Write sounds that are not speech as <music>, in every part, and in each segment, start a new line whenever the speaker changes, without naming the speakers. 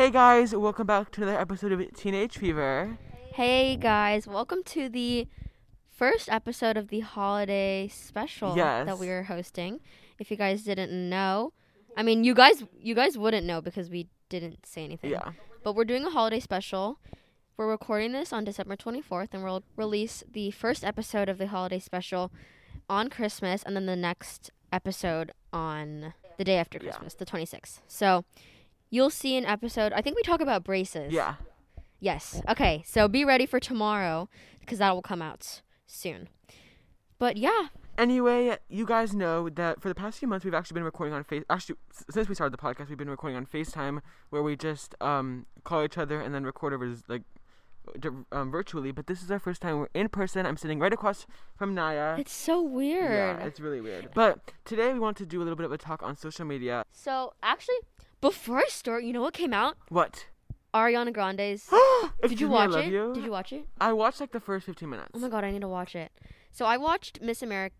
Hey guys, welcome back to another episode of Teenage Fever.
Hey guys, welcome to the first episode of the holiday special
Yes.
that we are hosting. If you guys didn't know, I mean, you guys you guys wouldn't know because we didn't say anything.
Yeah.
But we're doing a holiday special. We're recording this on December 24th and we'll release the first episode of the holiday special on Christmas and then the next episode on the day after
Yeah.
Christmas, the 26th. So, you'll see an episode. I think we talk about braces.
Yeah.
Yes. Okay. So be ready for tomorrow because that will come out soon. But yeah,
Anyway, you guys know that for the past few months we've actually been recording on Face. Actually, since we started the podcast, we've been recording on FaceTime, where we just um call each other and then record over like um, virtually. But this is our first time we're in person. I'm sitting right across from Naya.
it's so weird.
Yeah, it's really weird. <laughs> But today we want to do a little bit of a talk on social media.
so actually, before I start, you know what came out?
What?
Ariana Grande's. <gasps> Did you watch it?
you.
Did you watch it?
I watched like the first 15 minutes.
Oh my god, I need to watch it. So I watched Miss America,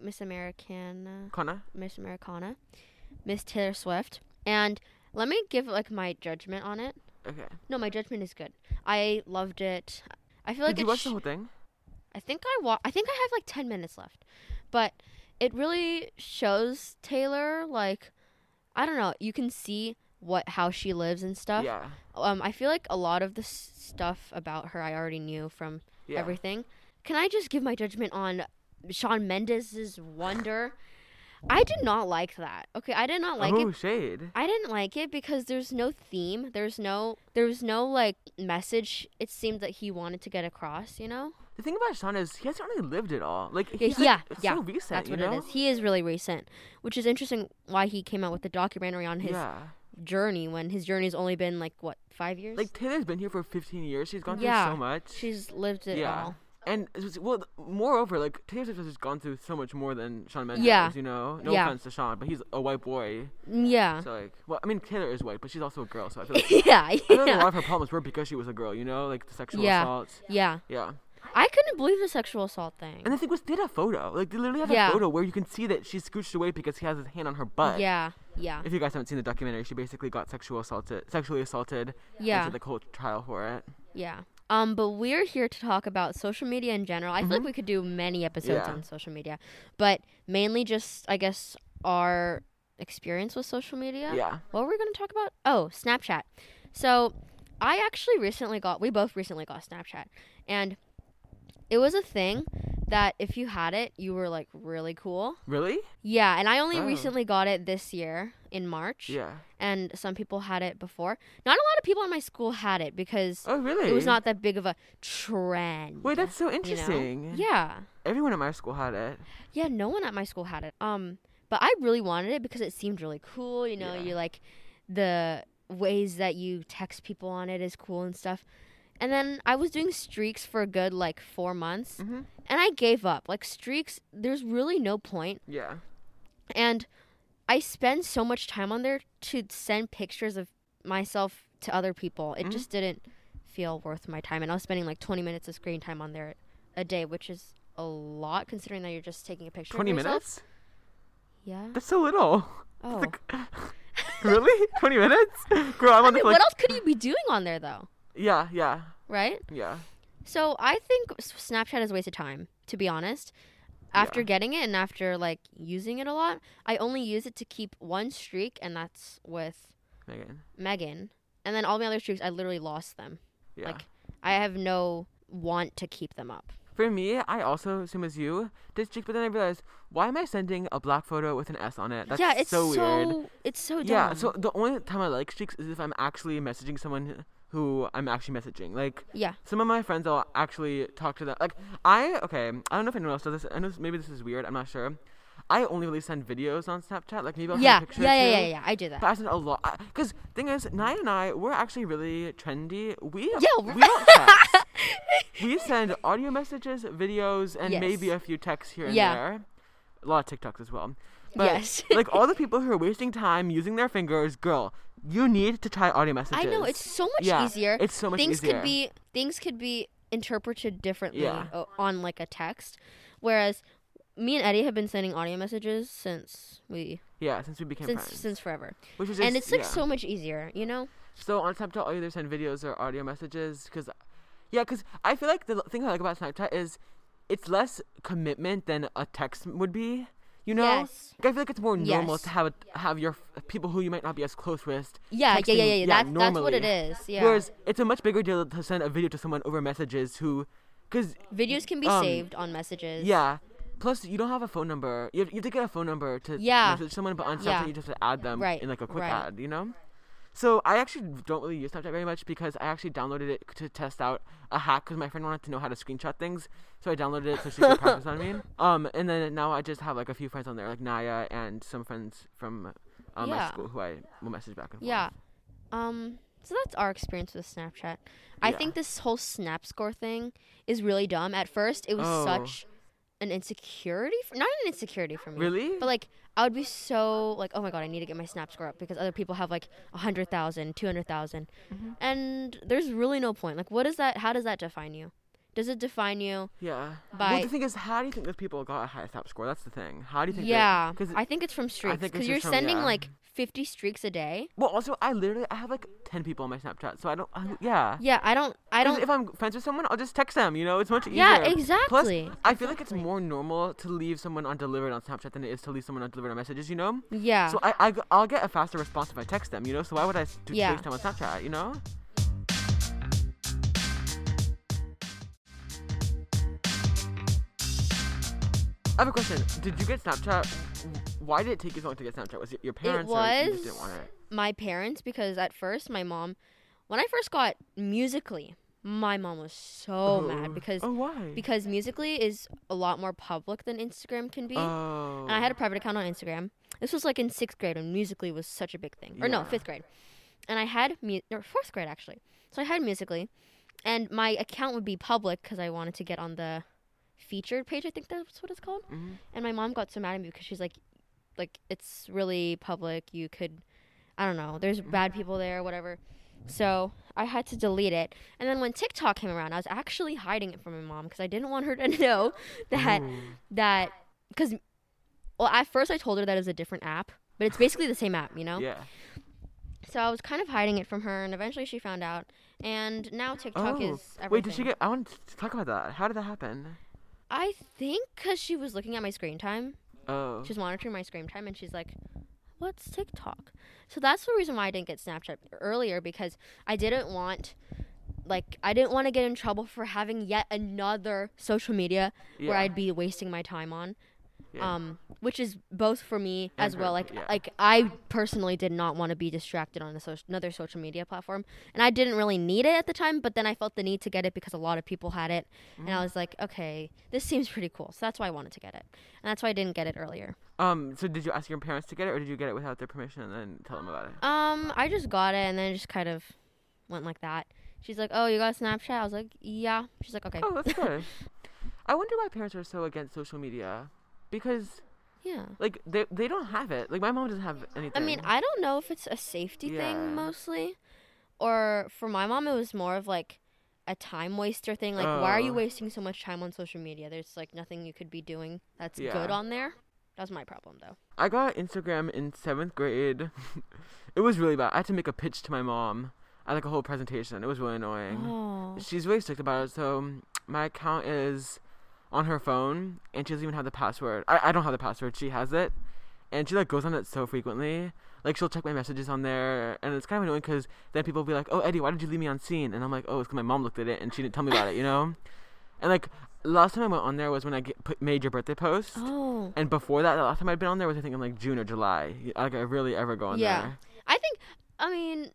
Miss Americana,
Connor?
Miss Americana, Miss Taylor Swift, and let me give like my judgment on it.
Okay.
No, my judgment is good. I loved it. I feel like
Did you watch
sh-
the whole thing?
I think I wa- I think I have like 10 minutes left. But it really shows Taylor like I don't know, you can see what how she lives and stuff.
Yeah.
Um I feel like a lot of the s- stuff about her I already knew from
Yeah.
everything. Can I just give my judgment on Shawn Mendes's Wonder? I did not like that. Okay, I did not like
oh,
it
shade.
I didn't like it because there's no theme. There's no there was no like message it seemed that he wanted to get across, you know?
The thing about Shawn is he hasn't really lived it all. Like
Yeah,
he's like,
yeah,
it's
yeah,
so recent.
That's what
know?
it is. He is really recent, which is interesting why he came out with the documentary on his
yeah.
journey when his journey's only been like what, 5 years?
Like Taylor's been here for 15 years. She's gone through so much.
She's lived it
yeah.
all.
And well, moreover, like Taylor Swift has gone through so much more than Shawn Mendes.
Yeah.
You know, no
Yeah.
offense to Shawn, but he's a white boy.
Mm, yeah.
So like, well, I mean Taylor is white, but she's also a girl. So I feel <laughs> like,
yeah.
I feel like a lot of her problems were because she was a girl. You know, like the sexual
Yeah.
assaults.
Yeah.
Yeah.
I couldn't believe the sexual assault thing.
And the thing was, they had a photo. Like they literally have
Yeah.
a photo where you can see that she's scooched away because he has his hand on her butt.
yeah. Yeah.
If you guys haven't seen the documentary, she basically got sexual assaulted, sexually assaulted.
Yeah.
had the whole trial for it.
Yeah. Um, but we're here to talk about social media in general. I feel like we could do many episodes
Mm-hmm. Yeah.
on social media, but mainly just, I guess, our experience with social media.
Yeah.
What were we going to talk about? Oh, Snapchat. So, I actually recently got, we both recently got Snapchat, and it was a thing that if you had it, you were like really cool.
Really?
Yeah, and I only
Oh.
recently got it this year in March,
Yeah.
and some people had it before. Not a lot of people in my school had it because
Oh, really?
it was not that big of a trend.
Wait, that's so
you know?
interesting.
Yeah.
Everyone at my school had it.
Yeah, no one at my school had it. Um, but I really wanted it because it seemed really cool. You know,
Yeah.
you like the ways that you text people on it is cool and stuff. And then I was doing streaks for a good like four months,
Mm-hmm.
and I gave up. Like streaks, there's really no point.
Yeah.
And I spend so much time on there to send pictures of myself to other people. It
Mhm.
just didn't feel worth my time. And I was spending like 20 minutes of screen time on there a day, which is a lot considering that you're just taking a picture
20
of yourself.
minutes?
Yeah.
That's so little.
Oh.
Like, <laughs> really? 20 minutes? <laughs> Girl, I'm
I
on
mean,
the like.
what else could you be doing on there though?
Yeah, yeah,
Right?
yeah.
So I think Snapchat is a waste of time, to be honest. After
Yeah.
getting it and after like using it a lot, I only use it to keep one streak, and that's with
Megan.
Megan. And then all my other streaks, I literally lost them.
Yeah.
Like, I have no want to keep them up.
For me, I also, same as you, did streaks, but then I realized, why am I sending a black photo with an S on it? That's
yeah, it's
so weird.
It's so dumb.
Yeah, so the only time I like streaks is if I'm actually messaging someone who I'm actually messaging. Like,
yeah,
some of my friends, I'll actually talk to them. Like, I, okay, I don't know if anyone else does this. I know maybe this is weird. I'm not sure. I only really send videos on Snapchat. Like, maybe I'll
yeah,
send a picture
yeah, yeah, yeah, yeah. I do that.
But I send a lot. Because, thing is, Naya and I, we're actually really trendy. We,
Yeah,
we don't text. <laughs> we send audio messages, videos, and
Yes.
maybe a few texts here and
Yeah.
there. A lot of TikToks as well. But,
yes.
like, all the <laughs> people who are wasting time using their fingers, girl, you need to try audio messages.
I know it's so much
Yeah,
easier.
It's so much
things
easier.
could be things could be interpreted differently
Yeah.
Uh, on like a text, whereas me and Eddie have been sending audio messages since we
Yeah, since we became
since
friends.
since forever,
Which is
and it's like
yeah.
so much easier, you know.
So on Snapchat, you either send videos or audio messages. Cause, yeah, cause I feel like the thing I like about Snapchat is it's less commitment than a text would be. You know,
Yes.
I feel like it's more normal
Yes.
to have a, have your people who you might not be as close with.
Yeah, yeah,
texting,
yeah, yeah.
yeah,
That's that's what it
normally.
is. Yeah.
Whereas it's a much bigger deal to send a video to someone over messages who, cause
Videos can be
um,
saved on messages.
yeah. Plus, you don't have a phone number. You have, you have to get a phone number to
Yeah.
message someone, but on Snapchat
Yeah.
you just have to add them
Right,
in like a quick
right.
add, you know? So I actually don't really use Snapchat very much because I actually downloaded it to test out a hack because my friend wanted to know how to screenshot things. So I downloaded it so she could practice on me. <laughs> Um, and then now I just have like a few friends on there, like Naya and some friends from um, my school who I will message back and forth.
Yeah. Um. So that's our experience with Snapchat. I
Yeah.
think this whole Snap Score thing is really dumb. At first, it was
Oh.
such an insecurity. For, not an insecurity for me.
Really?
But like, I would be so like, oh my god, I need to get my Snap Score up because other people have like a hundred thousand, two hundred thousand,
Mm-hmm.
and there's really no point. Like, what is that? How does that define you? Does it define you?
yeah.
by-
well, the thing is, how do you think those people got a high snap score? That's the thing. How do you think?
Yeah,
Because
I think it's from streaks because you're
from-
sending
yeah.
like 50 streaks a day.
well, also I literally I have like ten people on my Snapchat, so I don't. I, yeah.
Yeah, I don't. I don't.
If I'm friends with someone, I'll just text them. You know, it's much easier.
Yeah, exactly.
Plus,
exactly.
I feel like it's more normal to leave someone undelivered on Snapchat than it is to leave someone undelivered on messages. You know.
Yeah.
So I, I I'll get a faster response if I text them. You know. So why would I do
Yeah.
FaceTime on Snapchat? You know. I have a question. Did you get Snapchat? Why did it take you so long to get Snapchat? Was it your parents or you just didn't want it?
my parents because at first my mom, when I first got Musical.ly, my mom was so
oh.
mad because
Oh, why?
because Musical.ly is a lot more public than Instagram can be.
Oh.
and I had a private account on Instagram. This was like in sixth grade when Musical.ly was such a big thing, or no, fifth grade. And I had mu- or fourth grade actually. So I had Musical.ly, and my account would be public because I wanted to get on the featured page. I think that's what it's called.
Mhm.
And my mom got so mad at me because she's like, like it's really public. You could, I don't know. There's bad people there, whatever. So I had to delete it. And then when TikTok came around, I was actually hiding it from my mom because I didn't want her to <laughs> know that
Ooh.
that because well at first I told her that it was a different app, but it's basically the same app, you know.
Yeah.
So I was kind of hiding it from her, and eventually she found out. And now TikTok
Oh,
is everything.
Wait, did she get? I want to talk about that. How did that happen?
I think because she was looking at my screen time.
Oh.
She was monitoring my screen time, and she's like, "What's TikTok?" So that's the reason why I didn't get Snapchat earlier because I didn't want, like, I didn't want to get in trouble for having yet another social media
yeah.
where I'd be wasting my time on.
Yeah.
Um, which is both for me
And
as well. Like,
yeah.
like I personally did not want to be distracted on a social, another social media platform, and I didn't really need it at the time. But then I felt the need to get it because a lot of people had it, and
Mm-hmm.
I was like, okay, this seems pretty cool. So that's why I wanted to get it, and that's why I didn't get it earlier.
Um. So did you ask your parents to get it, or did you get it without their permission and then tell them about it?
Um, I just got it, and then it just kind of went like that. She's like, "Oh, you got Snapchat?" I was like, "Yeah." She's like, "Okay."
Oh, that's <laughs> good. I wonder why parents are so against social media, because
yeah.
like they they don't have it. Like my mom doesn't have anything.
I mean, I don't know if it's a safety
Yeah.
thing mostly, or for my mom, it was more of like a time waster thing. Like, why are you
Oh.
wasting so much time on social media? There's like nothing you could be doing that's
Yeah.
good on there. That's my problem though.
I got Instagram in seventh grade. <laughs> it was really bad. I had to make a pitch to my mom. I had like a whole presentation. It was really annoying.
Oh.
She's really strict about it. So my account is on her phone, and she doesn't even have the password. I, I don't have the password. She has it, and she like goes on it so frequently. Like she'll check my messages on there, and it's kind of annoying because then people will be like, "Oh, Eddie, why did you leave me on seen?" And I'm like, "Oh, it's because my mom looked at it and she didn't tell me about it," you know. And like last time I went on there was when I get, put, made your birthday post.
Oh.
And before that, the last time I'd been on there was I think in like June or July. Like I really ever go on
Yeah.
there.
I think. I mean,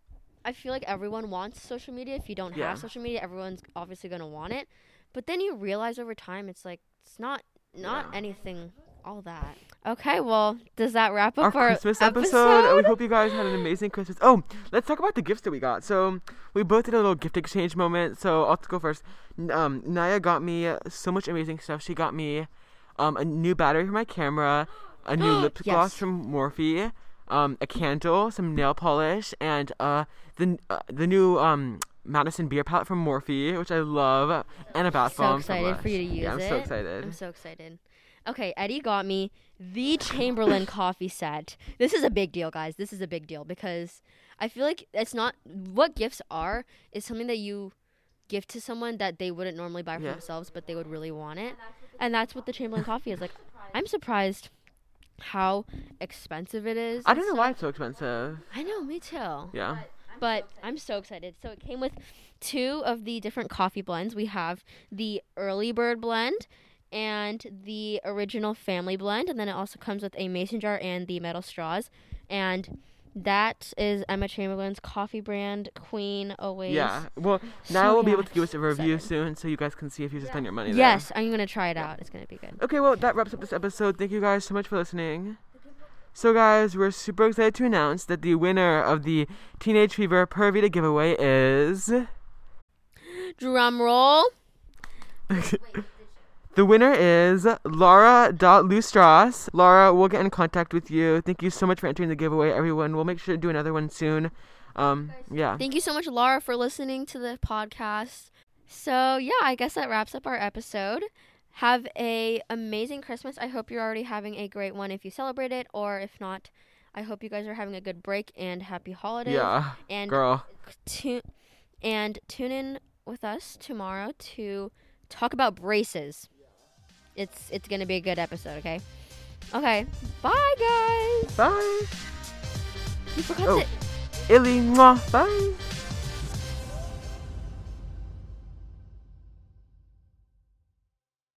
I feel like everyone wants social media. If you don't
Yeah.
have social media, everyone's obviously gonna want it. But then you realize over time, it's like it's not not
Yeah.
anything all that. Okay, well, does that wrap up our,
Christmas episode. We hope you guys had an amazing Christmas. Oh, let's talk about the gifts that we got. So we both did a little gift exchange moment. So I'll go first. Um, Naya got me so much amazing stuff. She got me um, a new battery for my camera, a new <gasps> lip gloss from Morphe, um, a candle, some nail polish, and uh, the uh, the new um, Madison Beer palette from Morphe, which I love, and a bath
so
bomb. from
excited for you to use
Yeah, I'm
it.
so excited.
I'm so excited. Okay, Eddie got me the Chamberlain <laughs> coffee set. This is a big deal, guys. This is a big deal because I feel like it's not what gifts are is something that you gift to someone that they wouldn't normally buy for
Yeah.
themselves, but they would really want it. And that's what the Chamberlain coffee is like. I'm surprised how expensive it is.
I don't know
stuff.
why it's so expensive.
I know, me too.
Yeah.
But I'm so excited. So it came with two of the different coffee blends. We have the early bird blend and the original family blend, and then it also comes with a mason jar and the metal straws. And that is Emma Chamberlain's coffee brand, Queen Always.
Yeah. Well,
So,
now we'll be able to give us a review soon, so you guys can see if you should spend your money there.
Yes, I'm gonna try it out. It's gonna be good.
Okay, well, that wraps up this episode. Thank you guys so much for listening. So, guys, we're super excited to announce that the winner of the Teenage Fever Per Vita giveaway is.
Drum roll. <laughs>
The winner is Laura Lustras. Laura, we'll get in contact with you. Thank you so much for entering the giveaway, everyone. We'll make sure to do another one soon. Um, yeah.
Thank you so much, Laura, for listening to the podcast. So yeah, I guess that wraps up our episode. Have a amazing Christmas. I hope you're already having a great one if you celebrate it, or if not, I hope you guys are having a good break and happy holidays.
Yeah,
and
girl.
tu- and tune in with us tomorrow to talk about braces. It's it's gonna be a good episode. Okay. Okay. Bye, guys.
Bye.
You forgot
Oh.
to.
Illy, mwah. Bye.